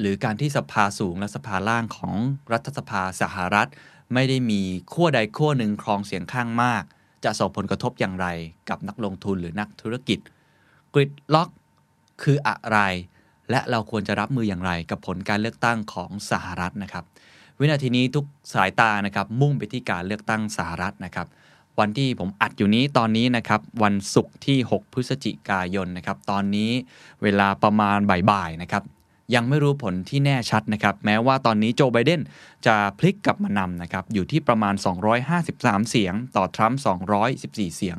หรือการที่สภาสูงและสภาล่างของรัฐสภาสหรัฐ ไม่ได้มีขั้วใดขั้วหนึ่งครองเสียงข้างมาก จะส่งผลกระทบอย่างไรกับนักลงทุนหรือนักธุรกิจกริดล็อกคืออะไร และเราควรจะรับมืออย่างไรกับผลการเลือกตั้งของสหรัฐนะครับ วินาทีนี้ทุกสายตานะครับมุ่งไปที่การเลือกตั้งสหรัฐนะครับวันที่ผมอัดอยู่นี้ตอนนี้นะครับวันศุกร์ที่ 6 พฤศจิกายนนะครับตอนนี้เวลาประมาณบ่ายๆนะครับ ยังไม่รู้ผลที่แน่ชัดนะครับ แม้ว่าตอนนี้โจไบเดนจะพลิกกลับมานำนะครับ อยู่ที่ประมาณ 253 เสียง ต่อทรัมป์214 เสียง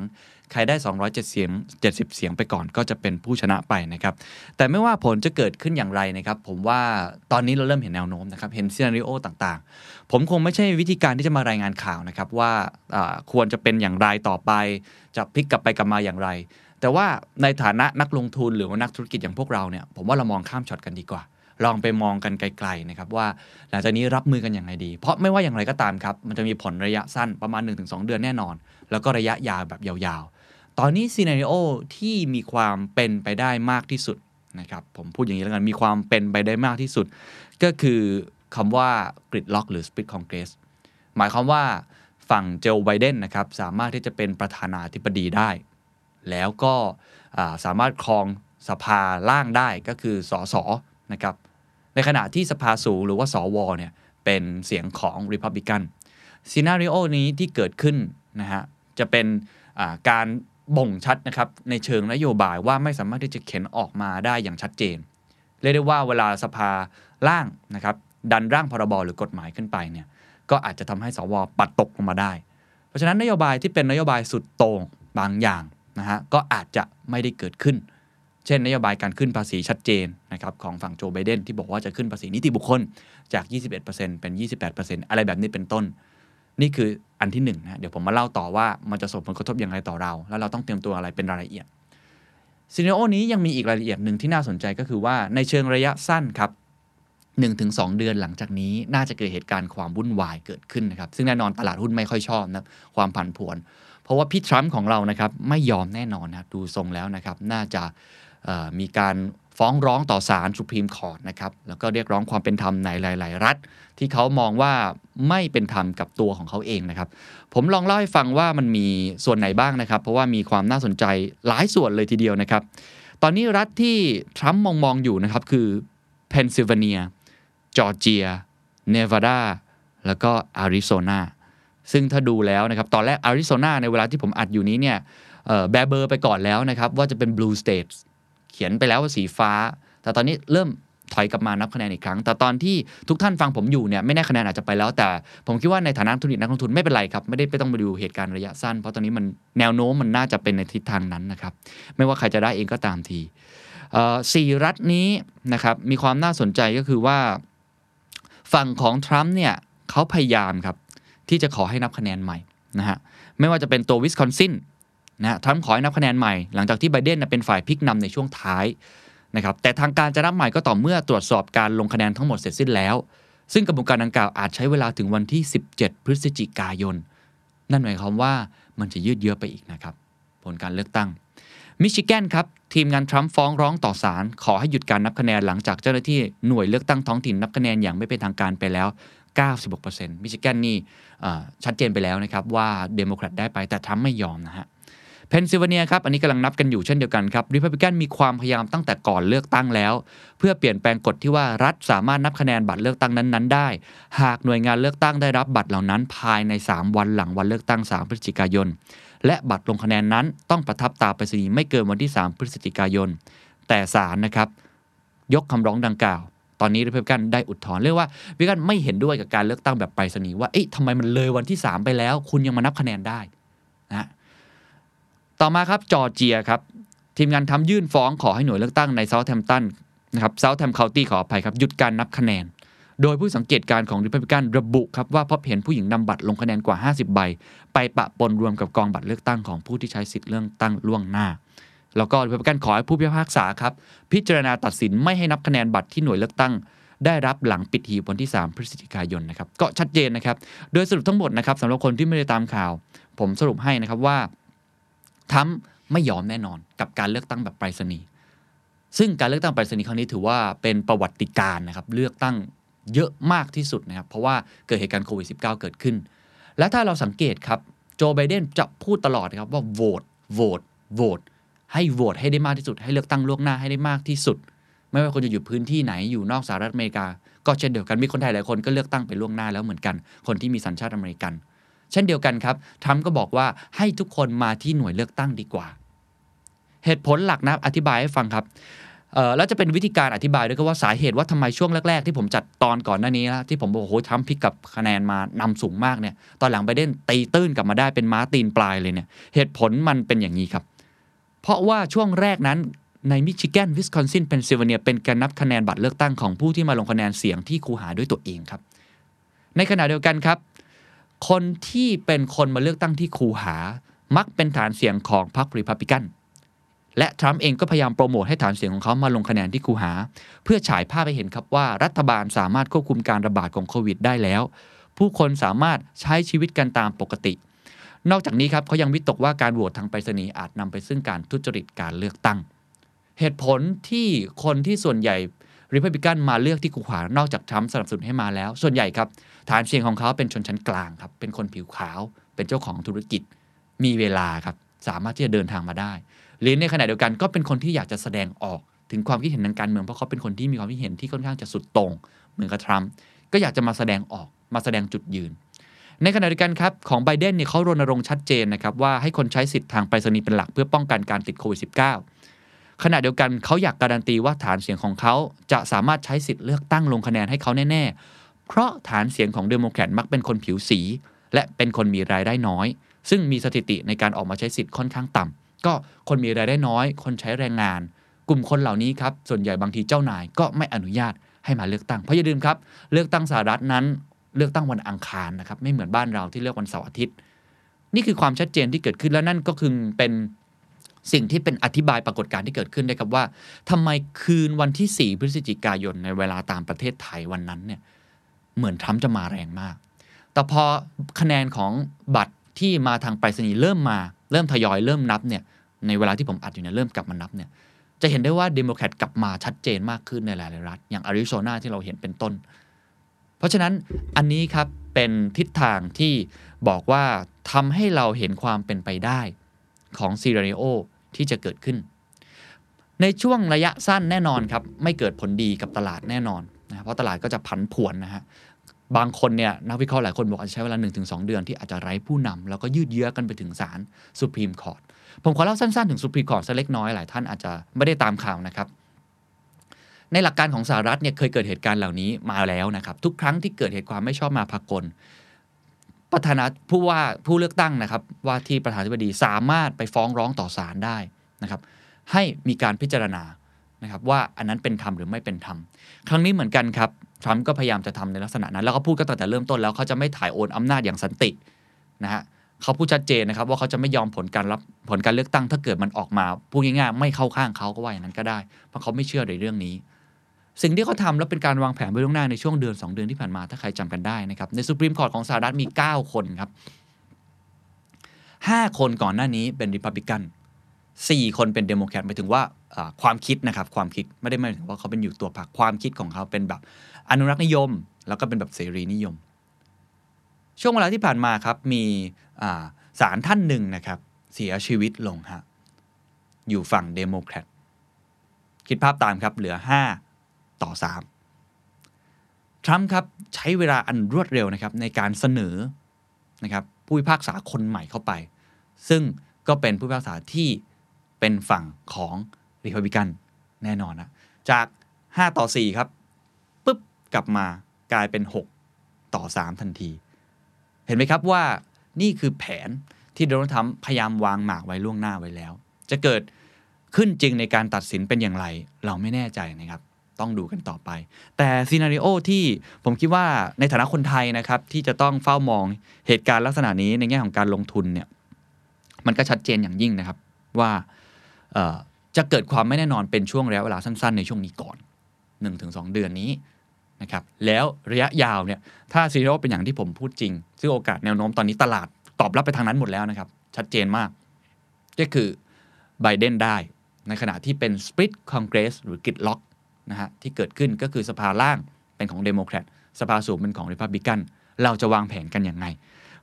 ใครได้ 207เสียง70 เสียงไปก่อนก็จะเป็นผู้ชนะไปนะครับ แต่ไม่ว่าผลจะเกิดขึ้นอย่างไรนะครับ ผมว่าตอนนี้เราเริ่มเห็นแนวโน้มนะครับ เห็นซีนารีโอต่างๆ ผมคงไม่ใช่วิธีการที่จะมารายงานข่าวนะครับว่าอ่าควรจะเป็นอย่างไรต่อไป จะพลิกกลับไปกลับมาอย่างไร แต่ว่าในฐานะนักลงทุนหรือว่านักธุรกิจอย่างพวกเราเนี่ยผมว่าเรามองข้ามช็อตกันดีกว่า ลองไปมองกันไกลๆนะครับว่าหลังจากนี้รับมือกันอย่างไรดี เพราะไม่ว่าอย่างไรก็ตามครับ มันจะมีผลระยะสั้นประมาณ 1-2 เดือนแน่นอน แล้วก็ระยะยาวแบบยาวๆ ตอนนี้ซีนารีโอที่มีความเป็นไปได้มากที่สุดนะครับผมพูดอย่างนี้แล้วกันมีความเป็นไปได้มากที่สุด ก็คือคำว่ากริดล็อกหรือ split congress หมายความว่าฝั่งเจลไบเดนนะครับสามารถที่จะเป็นประธานาธิบดีได้ แล้วก็สามารถครองสภาล่างได้ก็คือสสนะครับในขณะที่สภาสูงหรือว่าสวเนี่ยเป็นเสียงของ Republican ซีนารีโอนี้ที่เกิดขึ้นนะฮะจะเป็นการบ่งชัดนะครับในเชิงนโยบายว่าไม่สามารถที่จะเข็นออกมาได้อย่างชัดเจน เรียกได้ว่าเวลาสภาล่างนะครับดันร่างพรบหรือกฎหมายขึ้นไปเนี่ยก็อาจจะทำให้สวปัดตกลงมาได้ เพราะฉะนั้นนโยบายที่เป็นนโยบายสุดโต่งบางอย่าง นะฮะก็อาจจะไม่ได้เกิดขึ้น เช่นนโยบายการขึ้นภาษีชัดเจนนะครับของฝั่งโจไบเดนที่บอกว่าจะขึ้นภาษีนิติบุคคลจาก 21%เป็น 28%อะไรแบบนี้เป็นต้น นี่คืออันที่หนึ่งนะเดี๋ยวผมมาเล่าต่อว่ามันจะส่งผลกระทบอย่างไรต่อเรา แล้วเราต้องเตรียมตัวอะไรเป็นรายละเอียดscenario นี้ยังมีอีกรายละเอียดหนึ่งที่น่าสนใจก็คือว่าในเชิงระยะสั้นครับ1-2 เดือนหลังจากนี้น่าจะเกิดเหตุการณ์ความวุ่นวายเกิดขึ้นนะครับ ซึ่งแน่นอนตลาดหุ้นไม่ค่อยชอบนะความผันผวน เพราะว่าพี่ทรัมป์ของเรานะครับไม่ยอมแน่นอนนะดูทรงแล้วนะครับ น่าจะมีการฟ้องร้องต่อศาล Supreme Court นะครับ แล้วก็เรียกร้องความเป็นธรรมในหลาย ๆ รัฐ ที่เขามองว่าไม่เป็นธรรมกับตัวของเขาเองนะครับ ผมลองเล่าให้ฟังว่ามันมีส่วนไหนบ้างนะครับ เพราะว่ามีความน่าสนใจหลายส่วนเลยทีเดียวนะครับ ตอนนี้รัฐที่ทรัมป์มองมองอยู่นะครับคือเพนซิลเวเนียจอร์เจียเนวาดาแล้วก็อาริโซนา ซึ่งถ้าดูแล้วนะครับ ตอนแรกอาริโซนาในเวลาที่ผมอัดอยู่นี้เนี่ยแบเบอร์ไปก่อนแล้วนะครับ ว่าจะเป็น Blue States เขียนไปแล้วว่าสีฟ้า แต่ตอนนี้เริ่มถอยกลับมานับคะแนนอีกครั้ง แต่ตอนที่ทุกท่านฟังผมอยู่เนี่ยไม่แน่คะแนนอาจจะไปแล้ว แต่ผมคิดว่าในฐานะธุรกิจนักลงทุนไม่เป็นไรครับ ไม่ได้ไปต้องไปดูเหตุการณ์ระยะสั้น เพราะตอนนี้มันแนวโน้มมันน่าจะเป็นในทิศทางนั้นนะครับ ไม่ว่าใครจะได้เองก็ตามทีสี่รัฐนี้นะครับมีความน่าสนใจก็คือว่า ฝั่งของทรัมป์เนี่ยเขาพยายามครับ ที่จะขอให้นับคะแนนใหม่นะฮะไม่ว่าจะเป็นตัววิสคอนซินนะฮะทรัมป์ขอให้นับคะแนนใหม่ หลังจากที่ไบเดนเป็นฝ่ายพลิกนำในช่วงท้ายนะครับแต่ทางการจะนับใหม่ก็ต่อเมื่อตรวจสอบการลงคะแนนทั้งหมดเสร็จสิ้นแล้ว ซึ่งกระบวนการดังกล่าวอาจใช้เวลาถึงวันที่ 17 พฤศจิกายน นั่นหมายความว่ามันจะยืดเยื้อไปอีกนะครับ ผลการเลือกตั้ง มิชิแกนครับ ทีมงานทรัมป์ฟ้องร้องต่อศาลขอให้หยุดการนับคะแนนหลังจากเจ้าหน้าที่หน่วยเลือกตั้งท้องถิ่นนับคะแนนอย่างไม่เป็นทางการไปแล้ว 96%มิชิแกนนี่ชัดเจนไปแล้วนะครับว่าเดโมแครตได้ไปแต่ทรัมป์ไม่ยอมนะฮะเพนซิลเวเนียครับ อันนี้กำลังนับกันอยู่เช่นเดียวกันครับริพับลิกันมีความพยายามตั้งแต่ก่อนเลือกตั้งแล้ว เพื่อเปลี่ยนแปลงกฎที่ว่ารัฐสามารถนับคะแนนบัตรเลือกตั้งนั้นๆ ได้ หากหน่วยงานเลือกตั้งได้รับบัตรเหล่านั้นภายใน 3 วันหลังวันเลือกตั้ง 3 พฤศจิกายน และบัตรลงคะแนนนั้นต้องประทับตราไปรษณีย์ไม่เกินวันที่ 3 พฤศจิกายน แต่ศาลนะครับยกคำร้องดังกล่าว ตอนนี้ริพับลิกันได้อุทธรณ์เรียกว่าริพับลิกันไม่เห็นด้วยกับการเลือกตั้งแบบไปรษณีย์ว่าเอ๊ะทำไมมันเลยวันที่ 3 ไปแล้ว คุณยังมานับคะแนนได้นะต่อมาครับจอร์เจียครับทีมงานทรัมป์ยื่นฟ้องขอให้หน่วยเลือกตั้งในเซาท์แฮมป์ตันนะครับเซาท์แฮมป์ County ขออภัยครับหยุดการนับคะแนน โดยผู้สังเกตการณ์ของริพับลิกันระบุครับว่าพบเห็นผู้หญิงนำบัตรลงคะแนนกว่า 50 ใบ ไปปะปนรวมกับกองบัตรเลือกตั้งของผู้ที่ใช้สิทธิ์เลือกตั้งล่วงหน้า แล้วก็ริพับลิกันขอให้ผู้พิพากษาครับ พิจารณาตัดสินไม่ให้นับคะแนนบัตรที่หน่วยเลือกตั้ง ได้รับหลังปิดหีบวันที่ 3 พฤศจิกายนนะครับก็ชัดเจนนะครับ โดยสรุปทั้งหมดนะครับสำหรับคนที่ไม่ได้ตามข่าว ผมสรุปให้นะครับว่าทรัมไม่ยอมแน่นอนกับการเลือกตั้งแบบไปรษณีย์ซึ่งการเลือกตั้งไปรษณีย์ครั้งนี้ถือว่าเป็นประวัติการนะครับเลือกตั้งเยอะมากที่สุดนะครับเพราะว่าเกิดเหตุการณ์โควิด -19 เกิดขึ้น และถ้าเราสังเกตครับโจไบเดนจะพูดตลอดนะครับว่าโหวตโหวตโหวต ให้โหวตให้ได้มากที่สุด ให้เลือกตั้งล่วงหน้าให้ได้มากที่สุด ไม่ว่าคนจะอยู่พื้นที่ไหนอยู่นอกสหรัฐอเมริกา ก็เช่นเดียวกันมีคนไทยหลายคนก็เลือกตั้งไปล่วงหน้าแล้วเหมือนกัน คนที่มีสัญชาติอเมริกัน เช่นเดียวกันครับทรัมป์ก็บอกว่าให้ทุกคนมาที่หน่วยเลือกตั้งดีกว่า เหตุผลหลักนะอธิบายให้ฟังครับแล้วจะเป็นวิธีการอธิบายด้วยก็ว่าสาเหตุว่าทำไมช่วงแรก ๆ ที่ผมจัดตอนก่อนหน้านี้นะที่ผมบอกโอ้โหทรัมป์พลิกกับคะแนนมานำสูงมากเนี่ยตอนหลังไบเดนตีตื้นกลับมาได้เป็นม้าตีนปลายเลยเนี่ยเหตุผลมันเป็นอย่างนี้ครับ เพราะว่าช่วงแรกนั้นในมิชิแกนวิสคอนซินเพนซิลเวเนียเป็นการนับคะแนนบัตรเลือกตั้งของผู้ที่มาลงคะแนนเสียงที่คูหาด้วยตัวเองครับ ในขณะเดียวกันครับ คนที่เป็นคนมาเลือกตั้งที่คูหา มักเป็นฐานเสียงของพรรครีพับลิกันและทรัมป์เองก็พยายามโปรโมทให้ฐานเสียงของเขามาลงคะแนนที่คูหา เพื่อฉายภาพให้เห็นครับว่ารัฐบาลสามารถควบคุมการระบาดของโควิดได้แล้ว ผู้คนสามารถใช้ชีวิตกันตามปกติ นอกจากนี้ครับเขายังวิตกว่าการโหวตทางไปรษณีย์อาจนำไปซึ่งการทุจริตการเลือกตั้ง เหตุผลที่คนที่ส่วนใหญ่ริพับลิกันมาเลือกที่คูหานอกจากทรัมป์สนับสนุนให้มาแล้ว ส่วนใหญ่ครับฐานเสียงของเขาเป็นชนชั้นกลางครับ เป็นคนผิวขาว เป็นเจ้าของธุรกิจ มีเวลาครับ สามารถที่จะเดินทางมาได้ หรือในขณะเดียวกันก็เป็นคนที่อยากจะแสดงออกถึงความคิดเห็นทางการเมืองเพราะเขาเป็นคนที่มีความคิดเห็นที่ค่อนข้างจะสุดตรง เหมือนกับทรัมป์ก็อยากจะมาแสดงออกมาแสดงจุดยืน ในขณะเดียวกันครับของไบเดนเนี่ยเขารณรงค์ชัดเจนนะครับว่าให้คนใช้สิทธิ์ทางไปรษณีย์เป็นหลักเพื่อป้องกันการติดโควิด -19 ขณะเดียวกันเขาอยากการันตีว่าฐานเสียงของเขาจะสามารถใช้สิทธิ์เลือกตั้งลงคะแนนให้เขาแน่ ๆ เพราะฐานเสียงของเดโมแครตมักเป็นคนผิวสี และเป็นคนมีรายได้น้อย ซึ่งมีสถิติในการออกมาใช้สิทธิ์ค่อนข้างต่ำก็คนมีรายได้น้อย คนใช้แรงงาน กลุ่มคนเหล่านี้ครับส่วนใหญ่บางทีเจ้านายก็ไม่อนุญาตให้มาเลือกตั้งเพราะอย่าลืมครับ เลือกตั้งสหรัฐนั้น เลือกตั้งวันอังคารนะครับ ไม่เหมือนบ้านเราที่เลือกวันเสาร์อาทิตย์ นี่คือความชัดเจนที่เกิดขึ้นแล้วนั่นก็คือเป็นสิ่งที่เป็นอธิบายปรากฏการณ์ที่เกิดขึ้นได้ครับว่าทำไมคืนวันที่ 4 พฤศจิกายนในเวลาตามประเทศไทยวันนั้นเนี่ยเหมือนทรัมป์จะมาแรงมาก แต่พอคะแนนของบัตรที่มาทางไปรษณีย์เริ่มมาเริ่มทยอยเริ่มนับเนี่ยในเวลาที่ผมอัดอยู่เนี่ยเริ่มกลับมานับเนี่ยจะเห็นได้ว่าเดโมแครตกลับมาชัดเจนมากขึ้นในหลายๆรัฐ อย่างอาริโซนาที่เราเห็นเป็นต้น เพราะฉะนั้นอันนี้ครับเป็นทิศทางที่บอกว่าทำให้เราเห็นความเป็นไปได้ของ scenario ที่จะเกิดขึ้น ในช่วงระยะสั้นแน่นอนครับ ไม่เกิดผลดีกับตลาดแน่นอนนะเพราะตลาดก็จะผันผวนนะฮะบางคนเนี่ยนักวิเคราะห์หลายคนบอกอาจจะใช้เวลา 1-2 เดือนที่อาจจะไร้ผู้นำแล้วก็ยืดเยื้อกันไปถึงศาลสุพรีมคอร์ t ผมขอเล่าสั้นๆ ถึงสุพรีมคอร์ t สักเล็กน้อยหลายท่านอาจจะไม่ได้ตามข่าวนะครับ ในหลักการของสหรัฐเนี่ยเคยเกิดเหตุการณ์เหล่านี้มาแล้วนะครับ ทุกครั้งที่เกิดเหตุความไม่ชอบมาพากลประธานาผู้ว่าผู้เลือกตั้งนะครับ ว่าที่ประธานาธิบดีสามารถไปฟ้องร้องต่อศาลได้นะครับ ให้มีการพิจารณานะครับ ว่าอันนั้นเป็นธรรมหรือไม่เป็นธรรมครั้งนี้เหมือนกันครับทรัมป์ก็พยายามจะทำในลักษณะนั้น แล้วก็พูดก็ตั้งแต่เริ่มต้นแล้วเขาจะไม่ถ่ายโอนอำนาจอย่างสันตินะฮะเขาพูดชัดเจนนะครับ ว่าเขาจะไม่ยอมผลการรับผลการเลือกตั้ง ถ้าเกิดมันออกมาพูดง่ายๆไม่เข้าข้างเขาก็ว่าอย่างนั้นก็ได้ เพราะเขาไม่เชื่อในเรื่องนี้ สิ่งที่เขาทำแล้วเป็นการวางแผนไว้ล่วงหน้าในช่วงเดือน 2 เดือนที่ผ่านมาถ้าใครจำกันได้นะครับในสุพรีมคอร์ t ของสหรัฐมี 9 คนครับ 5 คนก่อนหน้านี้เป็นริพับลิกัน4 คนเป็นเดโมแครตหมายถึงว่าความคิดนะครับความคิดไม่ได้หมายถึงว่าเขาเป็นอยู่ตัวพรรคความคิดของเขาเป็นแบบอนุรักษ์นิยม แล้วก็เป็นแบบเสรีนิยม ช่วงเวลาที่ผ่านมาครับมีศาลท่านหนึ่งนะครับเสียชีวิตลงฮะอยู่ฝั่งเดโมแครตคิดภาพตามครับเหลือ 5 ต่อ 3 ทรัมป์ครับใช้เวลาอันรวดเร็วนะครับในการเสนอนะครับผู้พิพากษาคนใหม่เข้าไป ซึ่งก็เป็นผู้พิพากษาที่เป็นฝั่งของรีพับลิกันแน่นอนนะจาก 5 ต่อ 4 ครับปุ๊บกลับมากลายเป็น 6 ต่อ 3 ทันที เห็นไหมครับว่านี่คือแผนที่โดนัลด์ทรัมป์พยายามวางหมากไว้ล่วงหน้าไว้แล้ว จะเกิดขึ้นจริงในการตัดสินเป็นอย่างไร เราไม่แน่ใจนะครับ ต้องดูกันต่อไป แต่ซีนารีโอที่ผมคิดว่าในฐานะคนไทยนะครับที่จะต้องเฝ้ามองเหตุการณ์ลักษณะนี้ในแง่ของการลงทุนเนี่ยมันก็ชัดเจนอย่างยิ่งนะครับว่าจะเกิดความไม่แน่นอนเป็นช่วงระยะเวลาสั้น ๆ ในช่วงนี้ก่อน 1-2 เดือนนี้นะครับแล้วระยะยาวเนี่ยถ้า scenario เป็นอย่างที่ผมพูดจริง ซึ่งโอกาสแนวโน้มตอนนี้ตลาดตอบรับไปทางนั้นหมดแล้วนะครับ ชัดเจนมากก็คือไบเดนได้ในขณะที่เป็น split congress หรือ gridlock นะฮะที่เกิดขึ้นก็คือสภาล่างเป็นของเดโมแครตสภาสูงเป็นของริพับลิกันเราจะวางแผนกันยังไง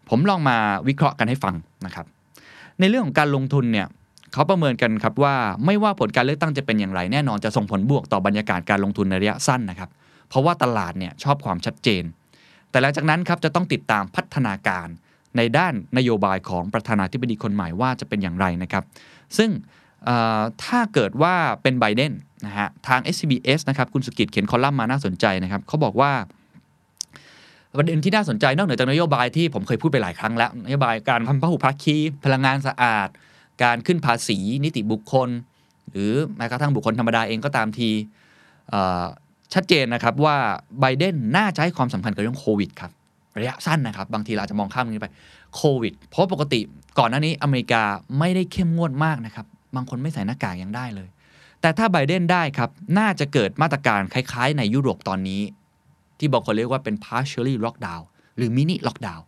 ผมลองมาวิเคราะห์กันให้ฟังนะครับ ในเรื่องของการลงทุนเนี่ยเขาประเมินกันครับว่าไม่ว่าผลการเลือกตั้งจะเป็นอย่างไรแน่นอนจะส่งผลบวกต่อบรรยากาศการลงทุนในระยะสั้นนะครับ เพราะว่าตลาดเนี่ยชอบความชัดเจน แต่หลังจากนั้นครับจะต้องติดตามพัฒนาการในด้านนโยบายของประธานาธิบดีคนใหม่ว่าจะเป็นอย่างไรนะครับ ซึ่ง ถ้าเกิดว่าเป็นไบเดนนะฮะทาง SBS นะครับคุณสุกิจเขียนคอลัมน์มาน่าสนใจนะครับเขาบอกว่าประเด็นที่น่าสนใจนอกเหนือจากนโยบายที่ผมเคยพูดไปหลายครั้งแล้ว นโยบายการพันพหุภาคีพลังงานสะอาด การขึ้นภาษีนิติบุคคล หรือแม้กระทั่งบุคคลธรรมดาเองก็ตามทีชัดเจนนะครับว่าไบเดนน่าจะให้ความสำคัญกับเรื่องโควิดครับระยะสั้นนะครับ บางทีเราจจะมองข้ามนี้ไปโควิด เพราะปกติก่อนหน้านี้อเมริกาไม่ได้เข้มงวดมากนะครับ บางคนไม่ใส่หน้ากากยังได้เลย แต่ถ้าไบเดนได้ครับ น่าจะเกิดมาตรการคล้ายๆ ในยุโรปตอนนี้ ที่บางคนเรียกว่าเป็น partially lockdown หรือ mini lockdown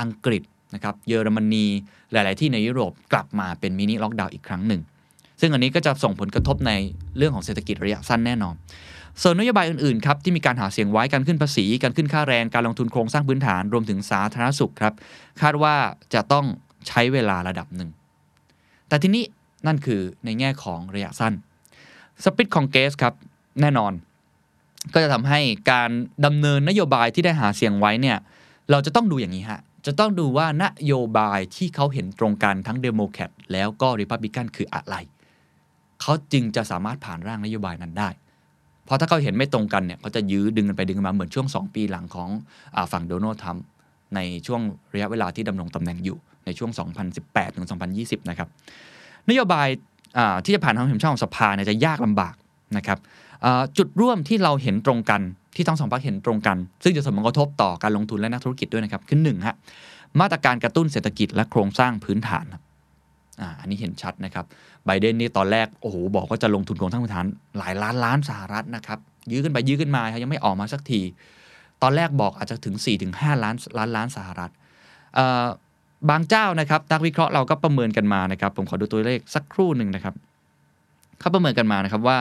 อังกฤษนะครับเยอรมนีหลาย ๆ ที่ในยุโรปกลับมาเป็น mini lockdown อีกครั้งหนึ่ง ซึ่งอันนี้ก็จะส่งผลกระทบในเรื่องของเศรษฐกิจระยะสั้นแน่นอน ส่วนนโยบายอื่น ๆ ครับ ที่มีการหาเสียงไว้การขึ้นภาษี การขึ้นค่าแรงการลงทุนโครงสร้างพื้นฐานรวมถึงสาธารณสุขครับ คาดว่าจะต้องใช้เวลาระดับหนึ่ง แต่ทีนี้ นั่นคือในแง่ของระยะสั้น split congress ครับแน่นอน ก็จะทำให้การดำเนินนโยบายที่ได้หาเสียงไว้เนี่ยเราจะต้องดูอย่างนี้ฮะจะต้องดูว่านโยบายที่เขาเห็นตรงกันทั้งเดโมแครตแล้วก็ริพับลิกันคืออะไร เขาจึงจะสามารถผ่านร่างนโยบายนั้นได้ เพราะถ้าเขาเห็นไม่ตรงกันเนี่ยเขาจะยื้อดึงกันไปดึงกันมาเหมือนช่วง 2 ปีหลังของอฝั่งโดนัลด์ทรัมป์ในช่วงระยะเวลาที่ดำรงตำแหน่งอยู่ในช่วง 2018 ถึง 2020 นะครับ นโยบายที่จะผ่านทางเห็นชอบของสภาเนี่ยจะยากลำบากนะครับจุดร่วมที่เราเห็นตรงกันที่ทั้งสองพรรคเห็นตรงกัน ซึ่งจะส่งผลกระทบต่อการลงทุนและนักธุรกิจด้วยนะครับคือหนึ่งฮะมาตรการกระตุ้นเศรษฐกิจและโครงสร้างพื้นฐานอ่าอันนี้เห็นชัดนะครับไบเดนนี่ตอนแรกโอ้โหบอกว่าจะลงทุนโครงสร้างพื้นฐานหลายล้านล้านสหรัฐนะครับยื้อขึ้นไปยื้อขึ้นมายังไม่ออกมาสักที ตอนแรกบอกอาจจะถึง 4-5 ล้านล้านล้านสหรัฐ บางเจ้านะครับนักวิเคราะห์เราก็ประเมินกันมานะครับ ผมขอดูตัวเลขสักครู่หนึ่งนะครับเขาประเมินกันมานะครับว่า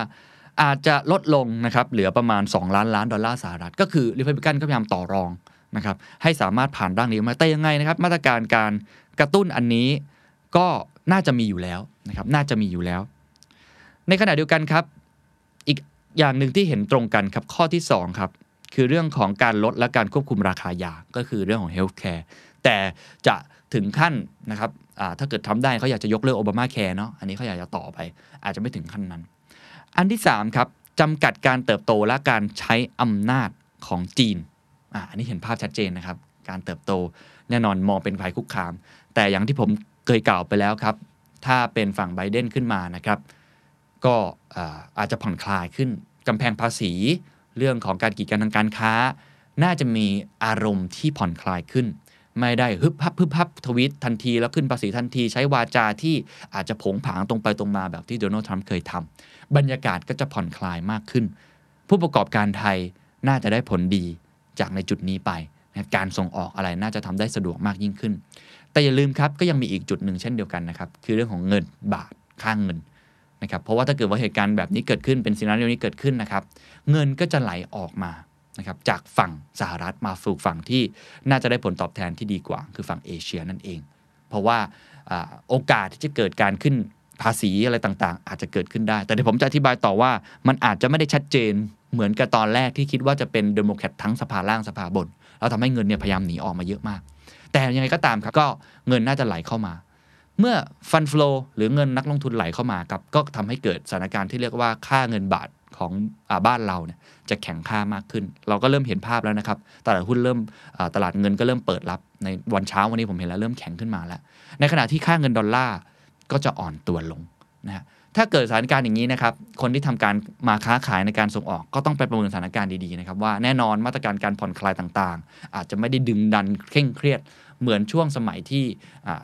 อาจจะลดลงนะครับเหลือประมาณ 2 ล้านล้านดอลลาร์สหรัฐ ก็คือริพับลิกันก็พยายามต่อรองนะครับให้สามารถผ่านร่างนี้มาแต่ยังไงนะครับ มาตรการการกระตุ้นอันนี้ก็น่าจะมีอยู่แล้วนะครับน่าจะมีอยู่แล้ว ในขณะเดียวกันครับ อีกอย่างหนึ่งที่เห็นตรงกันครับข้อที่ 2 ครับ คือเรื่องของการลดและการควบคุมราคายาก็คือเรื่องของ healthcareแต่จะ ถึงขั้นนะครับถ้าเกิดทำได้เขาอยากจะยกเลิกโอบามาแคร์เนาะอันนี้เขาอยากจะต่อไป อาจจะไม่ถึงขั้นนั้น อันที่3ครับจำกัดการเติบโตและการใช้อำนาจของจีนอ่าอันนี้เห็นภาพชัดเจนนะครับ การเติบโตแน่นอนมองเป็นภัยคุกคาม แต่อย่างที่ผมเคยกล่าวไปแล้วครับ ถ้าเป็นฝั่งไบเดนขึ้นมานะครับ ก็อาจจะผ่อนคลายขึ้นกำแพงภาษี เรื่องของการกีดกันทางการค้า น่าจะมีอารมณ์ที่ผ่อนคลายขึ้น ไม่ได้ฮึบฮับฮึบฮับทวิตทันที แล้วขึ้นภาษีทันทีใช้วาจาที่อาจจะผงผางตรงไปตรงมาแบบที่โดนัลด์ทรัมป์เคยทำบรรยากาศก็จะผ่อนคลายมากขึ้น ผู้ประกอบการไทยน่าจะได้ผลดีจากในจุดนี้ไปการส่งออกอะไรน่าจะทำได้สะดวกมากยิ่งขึ้น แต่อย่าลืมครับก็ยังมีอีกจุดหนึ่งเช่นเดียวกันนะครับคือเรื่องของเงินบาทค่างเงินนะครับเพราะว่าถ้าเกิดว่าเหตุการณ์แบบนี้เกิดขึ้นเป็นซีนารีโอนี้เกิดขึ้นนะครับเงินก็จะไหลออกมา นะครับจากฝั่งสหรัฐมาสู่ฝั่งที่น่าจะได้ผลตอบแทนที่ดีกว่า คือฝั่งเอเชียนั่นเอง เพราะว่าโอกาสที่จะเกิดการขึ้นภาษีอะไรต่างๆ อาจจะเกิดขึ้นได้ แต่เดี๋ยวผมจะอธิบายต่อว่ามันอาจจะไม่ได้ชัดเจนเหมือนกับตอนแรกที่คิดว่าจะเป็นเดโมแครตทั้งสภาล่างสภาบน แล้วทำให้เงินเนี่ยพยายามหนีออกมาเยอะมาก แต่ยังไงก็ตามครับก็เงินน่าจะไหลเข้ามา เมื่อ fund flow หรือเงินนักลงทุนไหลเข้ามาครับก็ทำให้เกิดสถานการณ์ที่เรียกว่าค่าเงินบาท ของอบ้านเราเนี่ยจะแข็งค่ามากขึ้น เราก็เริ่มเห็นภาพแล้วนะครับ ตลาดหุ้นเริ่มตลาดเงินก็เริ่มเปิดรับในวันเช้าวันนี้ผมเห็นแล้วเริ่มแข็งขึ้นมาแล้ว ในขณะที่ค่าเงินดอลลาร์ก็จะอ่อนตัวลงนะฮะถ้าเกิดสถานการณ์อย่างนี้นะครับ คนที่ทำการมาค้าขายในการส่งออกก็ต้องไปประเมินสถานการณ์ดีๆนะครับว่าแน่นอนมาตรการการผ่อนคลายต่างๆ อาจจะไม่ได้ดึงดันเคร่งเครียดเหมือนช่วงสมัยที่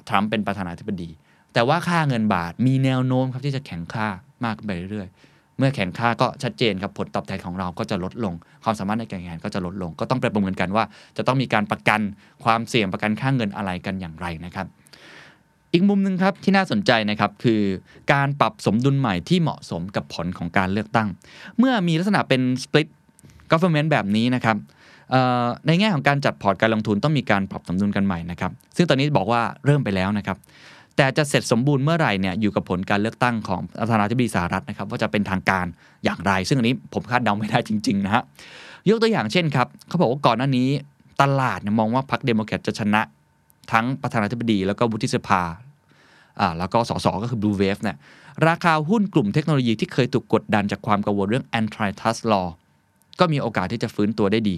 ทรัมป์เป็นประธานาธิบดี แต่ว่าค่าเงินบาทมีแนวโน้มครับที่จะแข็งค่ามากขึ้นไปเรื่อยๆ เมื่อแข็งค่าก็ชัดเจนครับผลตอบแทนของเราก็จะลดลง ความสามารถในการแข่งขันก็จะลดลง ก็ต้องไปประเมินกันว่า จะต้องมีการประกันความเสี่ยงประกันค่าเงินอะไรกันอย่างไรนะครับอีกมุมหนึ่งครับที่น่าสนใจนะครับคือการปรับสมดุลใหม่ที่เหมาะสมกับผลของการเลือกตั้ง เมื่อมีลักษณะเป็น split government แบบนี้นะครับในแง่ของการจัดพอร์ตการลงทุนต้องมีการปรับสมดุลกันใหม่นะครับซึ่งตอนนี้บอกว่าเริ่มไปแล้วนะครับ แต่จะเสร็จสมบูรณ์เมื่อไหร่เนี่ยอยู่กับผลการเลือกตั้งของประธานาธิบดีสหรัฐนะครับว่าจะเป็นทางการอย่างไร ซึ่งอันนี้ผมคาดเดาไม่ได้จริงๆนะฮะยกตัวอย่างเช่นครับเขาบอกว่าก่อนหน้านี้ตลาดมองว่าพรรคเดโมแครตจะชนะ ทั้งประธานาธิบดีแล้วก็วุฒิสภาอ่าแล้วก็สสก็คือ Blue Wave เนี่ยราคาหุ้นกลุ่มเทคโนโลยีที่เคยถูกกดดันจากความกังวลเรื่อง antitrust law ก็มีโอกาสที่จะฟื้นตัวได้ดี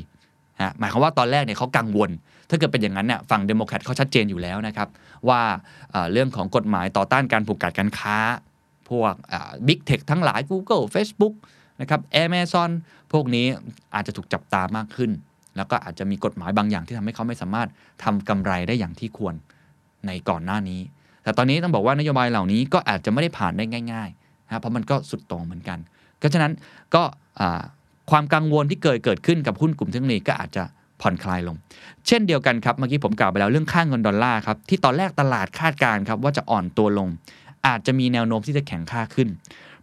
ฮะหมายความว่าตอนแรกเนี่ยเขากังวล ถ้าเกิดเป็นอย่างนั้นเนี่ยฝั่งเดโมแครตเขาชัดเจนอยู่แล้วนะครับ ว่าเรื่องของกฎหมายต่อต้านการผูกขาดการค้า พวกบิ๊กเทคทั้งหลาย Google Facebook นะครับ Amazon พวกนี้อาจจะถูกจับตามากขึ้น แล้วก็อาจจะมีกฎหมายบางอย่างที่ทำให้เขาไม่สามารถทำกำไรได้อย่างที่ควรในก่อนหน้านี้ แต่ตอนนี้ต้องบอกว่านโยบายเหล่านี้ก็อาจจะไม่ได้ผ่านได้ง่ายๆนะเพราะมันก็สุดตรงเหมือนกันเพราะฉะนั้นก็ความกังวลที่เกิดเกิดขึ้นกับหุ้นกลุ่มเทคโนโลยีก็อาจจะ ผ่อนคลายลง เช่นเดียวกันครับ เมื่อกี้ผมกล่าวไปแล้วเรื่องค่างเงินดอลลาร์ครับ ที่ตอนแรกตลาดคาดการณ์ครับว่าจะอ่อนตัวลง อาจจะมีแนวโน้มที่จะแข็งค่าขึ้น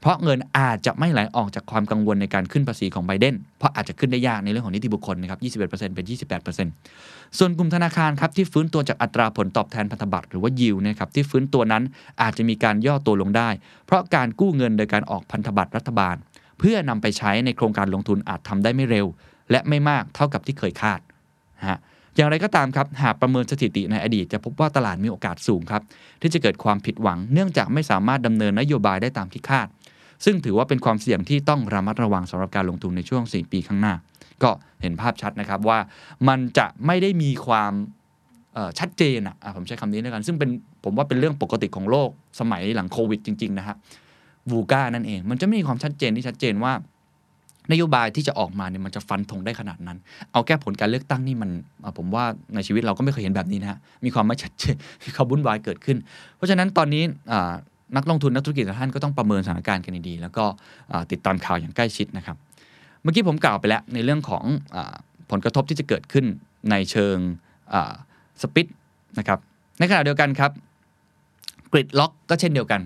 เพราะเงินอาจจะไม่ไหลออกจากความกังวลในการขึ้นภาษีของไบเดน เพราะอาจจะขึ้นได้ยากในเรื่องของนิติบุคคลนะครับ 21%เป็น 28%ส่วนกลุ่มธนาคารครับที่ฟื้นตัวจากอัตราผลตอบแทนพันธบัตรหรือว่ายิวนะครับที่ฟื้นตัวนั้นอาจจะมีการย่อตัวลงได้ เพราะการกู้เงินโดยการออกพันธบัตรรัฐบาล เพื่อนำไปใช้ในโครงการลงทุนอาจทำได้ไม่เร็วและไม่มากเท่ากับที่เคยคาด ฮะอย่างไรก็ตามครับ หากประเมินสถิติในอดีตจะพบว่าตลาดมีโอกาสสูงครับ ที่จะเกิดความผิดหวัง เนื่องจากไม่สามารถดำเนินนโยบายได้ตามที่คาด ซึ่งถือว่าเป็นความเสี่ยงที่ต้องระมัดระวังสำหรับการลงทุนในช่วง 4 ปีข้างหน้า ก็เห็นภาพชัดนะครับว่ามันจะไม่ได้มีความชัดเจนอะผมใช้คำนี้ด้วยกัน ซึ่งเป็นผมว่าเป็นเรื่องปกติของโลกสมัยหลังโควิดจริง ๆ นะฮะวูก้านั่นเอง มันจะไม่มีความชัดเจนที่ชัดเจนว่า นโยบายที่จะออกมาเนี่ยมันจะฟันธงได้ขนาดนั้น เอาแก้ผลการเลือกตั้งนี่มันผมว่าในชีวิตเราก็ไม่เคยเห็นแบบนี้นะฮะมีความไม่ชัดเจนมีความวุ่นวายเกิดขึ้น เพราะฉะนั้นตอนนี้นักลงทุนนักธุรกิจท่านก็ต้องประเมินสถานการณ์กันดีแล้วก็ติดตามข่าวอย่างใกล้ชิดนะครับ เมื่อกี้ผมกล่าวไปแล้วในเรื่องของอผลกระทบที่จะเกิดขึ้นในเชิงสปิดนะครับในขณะเดียวกันครับกริดล็อกก็เช่นเดียวกัน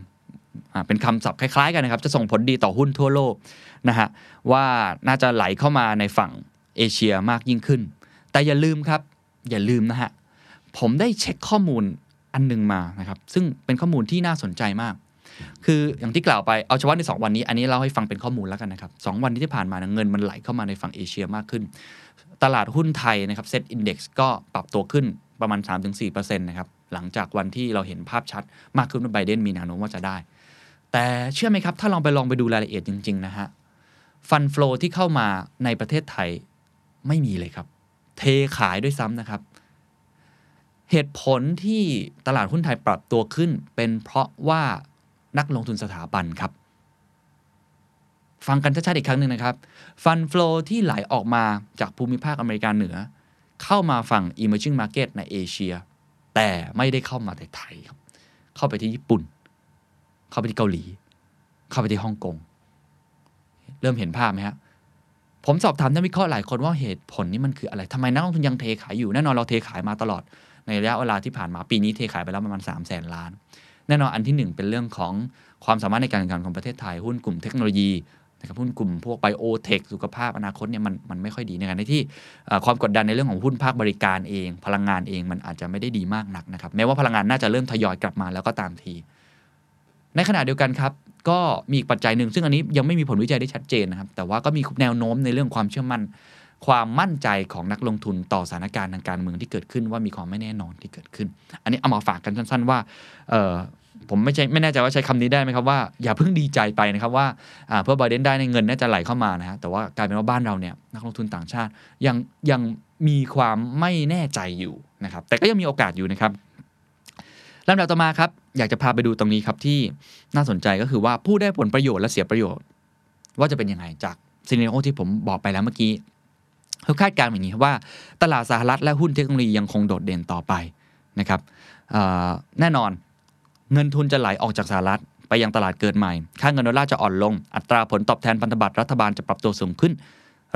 เป็นคำศัพท์คล้ายๆกันนะครับ จะส่งผลดีต่อหุ้นทั่วโลกนะฮะว่าน่าจะไหลเข้ามาในฝั่งเอเชียมากยิ่งขึ้น แต่อย่าลืมครับ อย่าลืมนะฮะผมได้เช็คข้อมูลอันนึงมานะครับ ซึ่งเป็นข้อมูลที่น่าสนใจมาก คืออย่างที่กล่าวไปเอาเฉพาะใน 2 วันนี้ อันนี้เราให้ฟังเป็นข้อมูลแล้วกันนะครับสวันที่ผ่านมาเงินมันไหลเข้ามาในฝั่งเอเชียมากขึ้น ตลาดหุ้นไทยนะครับเซ็ตอินดี x ก็ปรับตัวขึ้นประมาณ 3-4%นะครับหลังจากวันที่เราเห็นภาพชัดมากขึ้นว่าไบเดนมีแนวโน้มว่าจะได้ แต่เชื่อไหมครับ ถ้าลองไปลองไปดูรายละเอียดจริง ๆ นะฮะ fund flow ที่เข้ามาในประเทศไทยไม่มีเลยครับ เทขายด้วยซ้ำนะครับ เหตุผลที่ตลาดหุ้นไทยปรับตัวขึ้น เป็นเพราะว่านักลงทุนสถาบันครับ ฟังกันชัดๆอีกครั้งหนึ่งนะครับ ฟันฟลอที่ไหลออกมาจากภูมิภาคอเมริกาเหนือ เข้ามาฝั่ง emerging market ในเอเชีย แต่ไม่ได้เข้ามาในไทยครับ เข้าไปที่ญี่ปุ่น เข้าไปที่เกาหลี เข้าไปที่ฮ่องกง เริ่มเห็นภาพไหมครผมสอบถามนักวิเคราะห์หลายคนว่าเหตุผลนี้มันคืออะไรทำไมนักลงทุนยังเทขายอยู่ แน่นอนเราเทขายมาตลอด ในระยะเวลาที่ผ่านมาปีนี้เทขายไปแล้วประมาณ3 0 0แสนล้าน แน่นอนอันที่ 1 เป็นเรื่องของความสามารถในการแข่งขันของประเทศไทย หุ้นกลุ่มเทคโนโลยีนะครับหุ้นกลุ่มพวกไบโอเทคสุขภาพอนาคตเนี่ยมันมันไม่ค่อยดีในการที่ความกดดันในเรื่องของหุ้นภาคบริการเอง พลังงานเองมันอาจจะไม่ได้ดีมากนักนะครับแม้ว่าพลังงานน่าจะเริ่มทยอยกลับมาแล้วก็ตามที ในขณะเดียวกันครับก็มีอีกปัจจัยหนึ่ง ซึ่งอันนี้ยังไม่มีผลวิจัยได้ชัดเจนนะครับ แต่ว่าก็มีแนวโน้มในเรื่องความเชื่อมั่น ความมั่นใจของนักลงทุนต่อสถานการณ์ทางการเมืองที่เกิดขึ้น ว่ามีความไม่แน่นอนที่เกิดขึ้น อันนี้เอามาฝากกันสั้น ๆ ว่าผมไม่ใช่ไม่แน่ใจว่าใช้คำนี้ได้ไหมครับว่าอย่าเพิ่งดีใจไปนะครับว่าเพื่อไบเดนได้ในเงินน่าจะไหลเข้ามานะฮะแต่ว่ากลายเป็นว่าบ้านเราเนี่ยนักลงทุนต่างชาติยังยังมีความไม่แน่ใจอยู่นะครับแต่ก็ยังมีโอกาสอยู่นะครับ ลำดับต่อมาครับ อยากจะพาไปดูตรงนี้ครับที่น่าสนใจก็คือว่าผู้ได้ผลประโยชน์และเสียประโยชน์ ว่าจะเป็นยังไงจากซีเนโอที่ผมบอกไปแล้วเมื่อกี้เขาคาดการณ์อย่างนี้ครับว่าตลาดสหรัฐและหุ้นเทคโนโลยียังคงโดดเด่นต่อไปนะครับแน่นอนเงินทุนจะไหลออกจากสหรัฐไปยังตลาดเกิดใหม่ ค่าเงินดอลลาร์จะอ่อนลง อัตราผลตอบแทนพันธบัตรรัฐบาลจะปรับตัวสูงขึ้น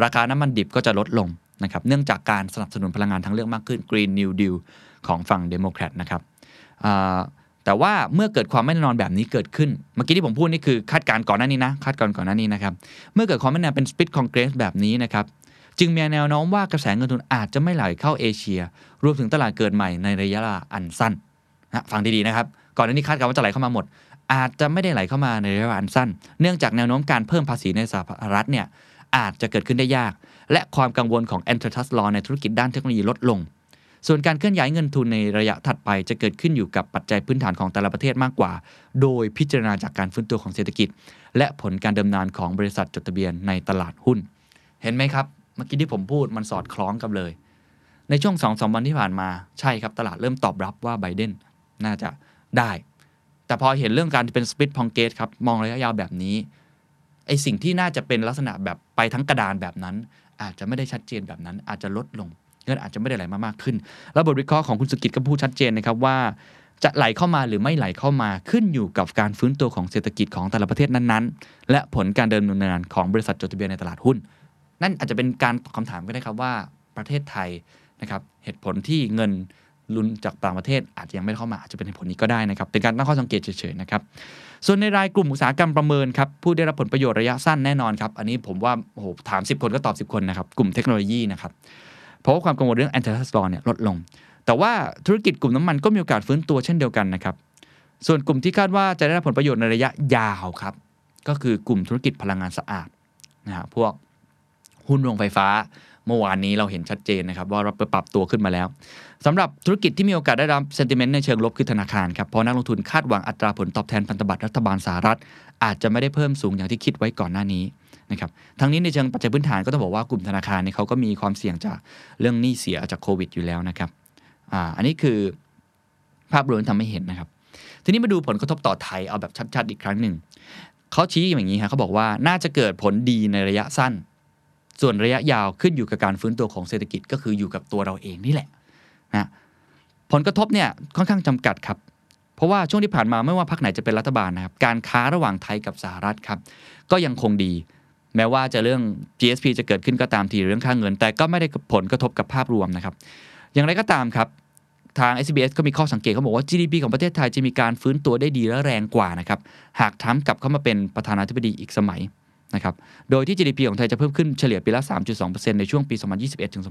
ราคาน้ำมันดิบก็จะลดลงนะครับ เนื่องจากการสนับสนุนพลังงานทางเลือกมากขึ้น Green New Deal ของฝั่งเดโมแครตนะครับ แต่ว่าเมื่อเกิดความไม่แน่นอนแบบนี้เกิดขึ้น เมื่อกี้ที่ผมพูดนี่คือคาดการณ์ก่อนหน้านี้นะคาดการณ์ก่อนหน้านี้นะครับ เมื่อเกิดความไม่แน่นอนเป็น split congress แบบนี้นะครับจึงมีแนวโน้มว่ากระแสเงินทุนอาจจะไม่ไหลเข้าเอเชีย รวมถึงตลาดเกิดใหม่ในระยะอันสั้นนะฟังดีๆนะครับ ก่อนหน้านี้คาดการณ์ว่าจะไหลเข้ามาหมด อาจจะไม่ได้ไหลเข้ามาในระยะอันสั้น เนื่องจากแนวโน้มการเพิ่มภาษีในสหรัฐเนี่ยอาจจะเกิดขึ้นได้ยาก และความกังวลของ antitrust law ในธุรกิจด้านเทคโนโลยีลดลง ส่วนการเคลื่อนย้ายเงินทุนในระยะถัดไปจะเกิดขึ้นอยู่กับปัจจัยพื้นฐานของแต่ละประเทศมากกว่า โดยพิจารณาจากการฟื้นตัวของเศรษฐกิจ และผลการดำเนินของบริษัทจดทะเบียนในตลาดหุ้น เห็นไหมครับ เมื่อกี้ที่ผมพูดมันสอดคล้องกันเลย ในช่วงสองสวันที่ผ่านมาใช่ครับตลาดเริ่มตอบรับว่าไบเดนน่าจะได้ แต่พอเห็นเรื่องการเป็นสปิทพองเกตครับมองระยะยาวแบบนี้ไอสิ่งที่น่าจะเป็นลักษณะแบบไปทั้งกระดานแบบนั้น อาจจะไม่ได้ชัดเจนแบบนั้นอาจจะลดลง เงินอาจจะไม่ได้ไหลมามากขึ้น แล้วบทวิเคราะห์ของคุณสุกิจก็พูดชัดเจนนะครับว่า จะไหลเข้ามาหรือไม่ไหลเข้ามาขึ้นอยู่กับการฟื้นตัวของเศรษฐกิจของแต่ละประเทศนั้นๆ และผลการเดินดำเนินของบริษัทจดทะเบียนในตลาดหุ้น นั่นอาจจะเป็นการตอบคำถามก็ได้ครับว่าประเทศไทยนะครับเหตุผลที่เงินลุนจากต่างประเทศอาจจะยังไม่เข้ามาอาจจะเป็นเหตุผลนี้ก็ได้นะครับ เป็นการตั้งข้อสังเกตเฉยๆนะครับ ส่วนในรายกลุ่มอุตสาหกรรมประเมินครับผู้ได้รับผลประโยชน์ระยะสั้นแน่นอนครับ อันนี้ผมว่าโอ้โหถาม 10 คนก็ตอบ 10 คนนะครับ กลุ่มเทคโนโลยีนะครับ เพราะว่าความกังวลเรื่องแอนติทัสลอเนี่ยลดลง แต่ว่าธุรกิจกลุ่มน้ำมันก็มีโอกาสฟื้นตัวเช่นเดียวกันนะครับ ส่วนกลุ่มที่คาดว่าจะได้รับผลประโยชน์ในระยะยาวครับ ก็คือกลุ่มธุรกิจพลังงานสะอาดนะฮะพวกหุ้นโรงไฟฟ้า เมื่อวานนี้เราเห็นชัดเจนนะครับว่าเราปรับตัวขึ้นมาแล้วสำหรับธุรกิจที่มีโอกาสได้รับเซนติเมนต์ในเชิงลบคือธนาคารครับเพราะนักลงทุนคาดหวังอัตราผลตอบแทนพันธบัตรรัฐบาลสหรัฐ อาจจะไม่ได้เพิ่มสูงอย่างที่คิดไว้ก่อนหน้านี้นะครับทั้งนี้ในเชิงปัจจัยพื้นฐานก็ต้องบอกว่ากลุ่มธนาคารเนี่ยเขาก็มีความเสี่ยงจากเรื่องหนี้เสียจากโควิดอยู่แล้วนะครับอ่าอันนี้คือภาพรวมทำให้เห็นนะครับ ทีนี้มาดูผลกระทบต่อไทยเอาแบบชัดๆอีกครั้งหนึ่งเขาชี้อย่างนี้ครเขาบอกว่าน่าจะเกิดผลดีในระยะสั้น ส่วนระยะยาวขึ้นอยู่กับการฟื้นตัวของเศรษฐกิจก็คืออยู่กับตัวเราเองนี่แหละนะผลกระทบเนี่ยค่อนข้างจำกัดครับ เพราะว่าช่วงที่ผ่านมาไม่ว่าพรรคไหนจะเป็นรัฐบาลนะครับการค้าระหว่างไทยกับสหรัฐครับ ก็ยังคงดี แม้ว่าจะเรื่อง GSP จะเกิดขึ้นก็ตามทีเรื่องค่าเงิน แต่ก็ไม่ได้ผลกระทบกับภาพรวมนะครับ อย่างไรก็ตามครับทาง SBS ก็มีข้อสังเกตเขาบอกว่า GDP ของประเทศไทยจะมีการฟื้นตัวได้ดีและแรงกว่านะครับหากทำกลับเข้ามาเป็นประธานาธิบดีอีกสมัย นะครับ โดยที่ GDP ของไทยจะเพิ่มขึ้นเฉลี่ยปีละ 3.2%ในช่วงปี 2021 ถึง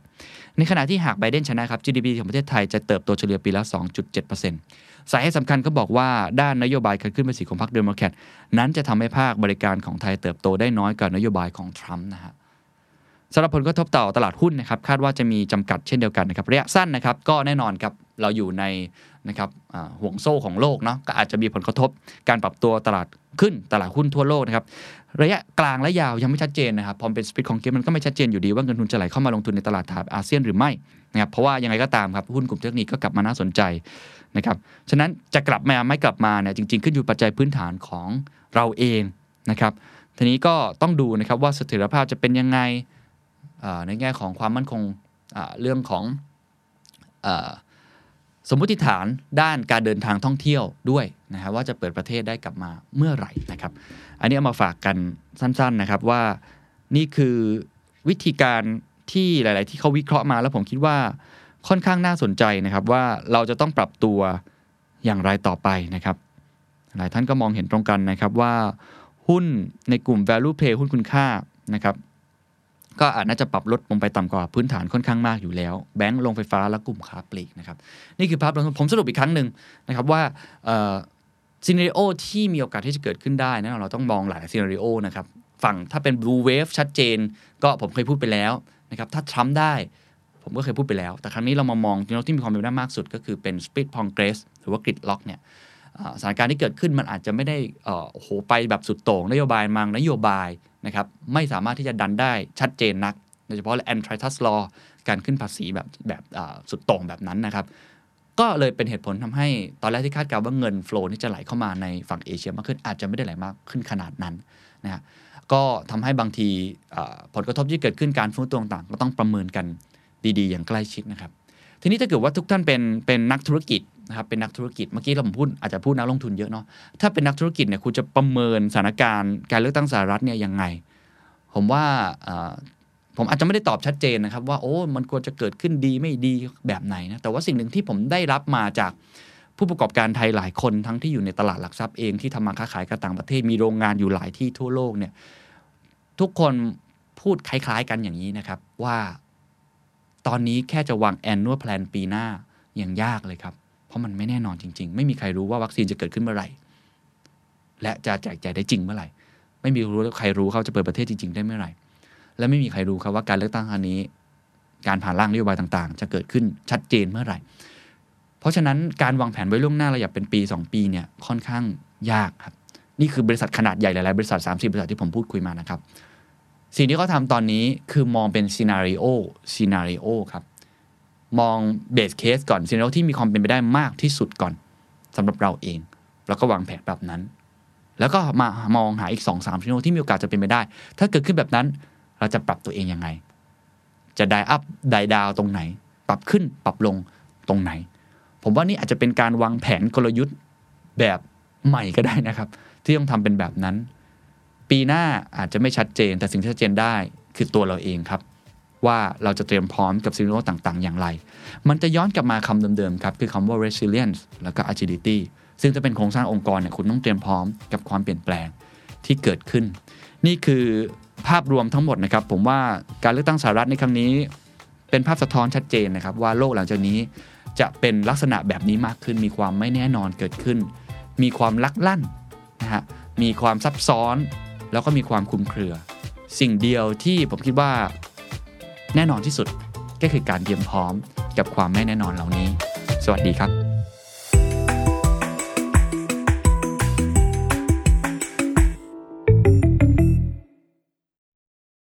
2026 ในขณะที่หากไบเดนชนะครับ GDP ของประเทศไทยจะเติบโตเฉลี่ยปีละ 2.7%สาเหตุสำคัญก็บอกว่าด้านนโยบายการขึ้นภาษีของพรรคเดโมแครตนั้นจะทำให้ภาคบริการของไทยเติบโตได้น้อยกว่านโยบายของทรัมป์นะฮะสำหรับผลกระทบต่อตลาดหุ้นนะครับคาดว่าจะมีจำกัดเช่นเดียวกันนะครับระยะสั้นนะครับก็แน่นอนครับเราอยู่ใน นะครับห่วงโซ่ของโลกเนาะก็อาจจะมีผลกระทบการปรับตัวตลาดขึ้นตลาดหุ้นทั่วโลกนะครับระยะกลางและยาวยังไม่ชัดเจนนะครับพอเป็น split congress มันก็ไม่ชัดเจนอยู่ดีว่าเงินทุนจะไหลเข้ามาลงทุนในตลาดฐาอาเซียนหรือไม่นะครับเพราะว่ายังไงก็ตามครับหุ้นกลุ่ม tech เนี่ยก็กลับมาน่าสนใจนะครับฉะนั้นจะกลับมาไม่กลับมาเนี่ยจริง ๆ ขึ้นอยู่ปัจจัยพื้นฐานของเราเองนะครับทีนี้ก็ต้องดูนะครับว่าเสถียรภาพจะเป็นยังไงในแง่ของความมั่นคงเรื่องของ สมมติฐานด้านการเดินทางท่องเที่ยวด้วยนะครับว่าจะเปิดประเทศได้กลับมาเมื่อไหร่นะครับ อันนี้เอามาฝากกันสั้นๆนะครับว่านี่คือวิธีการที่หลาย ๆ ที่เขาวิเคราะห์มาแล้วผมคิดว่าค่อนข้างน่าสนใจนะครับว่าเราจะต้องปรับตัวอย่างไรต่อไปนะครับ หลายท่านก็มองเห็นตรงกันนะครับว่าหุ้นในกลุ่ม value play หุ้นคุณค่านะครับ ก็อาจน่าจะปรับลดลงไปต่ำกว่าพื้นฐานค่อนข้างมากอยู่แล้ว แบงก์ลงไฟฟ้าและกลุ่มค้าปลีกนะครับนี่คือภาพรวมผมสรุปอีกครั้งหนึ่งนะครับว่าซีนารีโอที่มีโอกาสที่จะเกิดขึ้นได้นะเราต้องมองหลายซีนารีโอนะครับฝั่งถ้าเป็น blue wave ชัดเจน ก็ผมเคยพูดไปแล้วนะครับถ้าทรัมป์ได้ผมก็เคยพูดไปแล้ว แต่ครั้งนี้เรามามองที่มีความเป็นไปได้มากสุด ก็คือเป็น speed progress หรือว่ากริดล็อกเนี่ยสถานการณ์ที่เกิดขึ้นมันอาจจะไม่ได้โอ้โหไปแบบสุดโต่งนโยบายมังนโยบาย นะครับไม่สามารถที่จะดันได้ชัดเจนนัก โดยเฉพาะ antitrust law การขึ้นภาษีแบบแบบสุดโต่งแบบนั้นนะครับ ก็เลยเป็นเหตุผลทำให้ตอนแรกที่คาดการณ์ว่าเงินฟลนี่จะไหลเข้ามาในฝั่งเอเชียมากขึ้นอาจจะไม่ได้ไหลมากขึ้นขนาดนั้นนะฮะก็ทำให้บางทีผลกระทบที่เกิดขึ้นการฟื้นตัวต่างก็ต้องประเมินกันดีๆ อย่างใกล้ชิดนะครับ ทีนี้ถ้าเกิดว่าทุกท่านเป็นเป็นนักธุรกิจ นะครับเป็นนักธุรกิจเมื่อกี้เราพูดอาจจะพูดนักลงทุนเยอะเนาะถ้าเป็นนักธุรกิจเนี่ยคุณจะประเมินสถานการณ์การเลือกตั้งสหรัฐเนี่ยยังไง ผมว่าผมอาจจะไม่ได้ตอบชัดเจนนะครับ ว่าโอ้มันควรจะเกิดขึ้นดีไม่ดีแบบไหนนะแต่ว่าสิ่งหนึ่งที่ผมได้รับมาจากผู้ประกอบการไทยหลายคนทั้งที่อยู่ในตลาดหลักทรัพย์เองที่ทำมาค้าขายกับต่างประเทศมีโรงงานอยู่หลายที่ทั่วโลกเนี่ยทุกคนพูดคล้าย ๆ กันอย่างนี้นะครับว่า ตอนนี้แค่จะวางแอนนวแพลนปีหน้ายังยากเลยครับ ราะมันไม่แน่นอนจริง ๆ ไม่มีใครรู้ว่าวัคซีนจะเกิดขึ้นเมื่อไหร่ และจะแจกจ่ายได้จริงเมื่อไหร่ ไม่มีรู้ใครรู้เขาจะเปิดประเทศจริง ๆ ได้เมื่อไหร่ และไม่มีใครรู้ครับว่าการเลือกตั้งครั้งนี้ การผ่านร่างนโยบายต่างๆ จะเกิดขึ้นชัดเจนเมื่อไหร่ เพราะฉะนั้นการวางแผนไว้ล่วงหน้าระยะเป็นปี 2 ปีเนี่ยค่อนข้างยากครับ นี่คือบริษัทขนาดใหญ่หลายๆบริษัท 30 บริษัทที่ผมพูดคุยมานะครับสิ่งที่เขาทำตอนนี้คือมองเป็น scenario scenario ครับ มอง base case ก่อน scenario ที่มีความเป็นไปได้มากที่สุดก่อนสำหรับเราเอง แล้วก็วางแผนแบบนั้น แล้วก็มามองหาอีก2อสาม scenario ที่มีโอกาสจะเป็นไปได้ ถ้าเกิดขึ้นแบบนั้น เราจะปรับตัวเองยังไง จะ dial up dial down ตรงไหน ปรับขึ้นปรับลงตรงไหน ผมว่านี่อาจจะเป็นการวางแผนกลยุทธ์แบบใหม่ก็ได้นะครับ ที่ต้องทำเป็นแบบนั้น ปีหน้าอาจจะไม่ชัดเจน แต่สิ่งที่ชัดเจนได้คือตัวเราเองครับ ว่าเราจะเตรียมพร้อมกับซีโรต่างๆ อย่างไร มันจะย้อนกลับมาคำเดิมๆครับคือคำว่า resilience แล้วก็ agility ซึ่งจะเป็นโครงสร้างองค์กรเนี่ยคุณต้องเตรียมพร้อมกับความเปลี่ยนแปลงที่เกิดขึ้น นี่คือภาพรวมทั้งหมดนะครับ ผมว่าการเลือกตั้งสหรัฐในครั้งนี้ เป็นภาพสะท้อนชัดเจนนะครับ ว่าโลกหลังจากนี้จะเป็นลักษณะแบบนี้มากขึ้น มีความไม่แน่นอนเกิดขึ้น มีความลักลั่นนะฮะมีความซับซ้อน แล้วก็มีความคุมเครือ สิ่งเดียวที่ผมคิดว่า แน่นอนที่สุดก็คือการเตรียมพร้อมกับความไม่แน่นอนเหล่านี้ สวัสดีครับ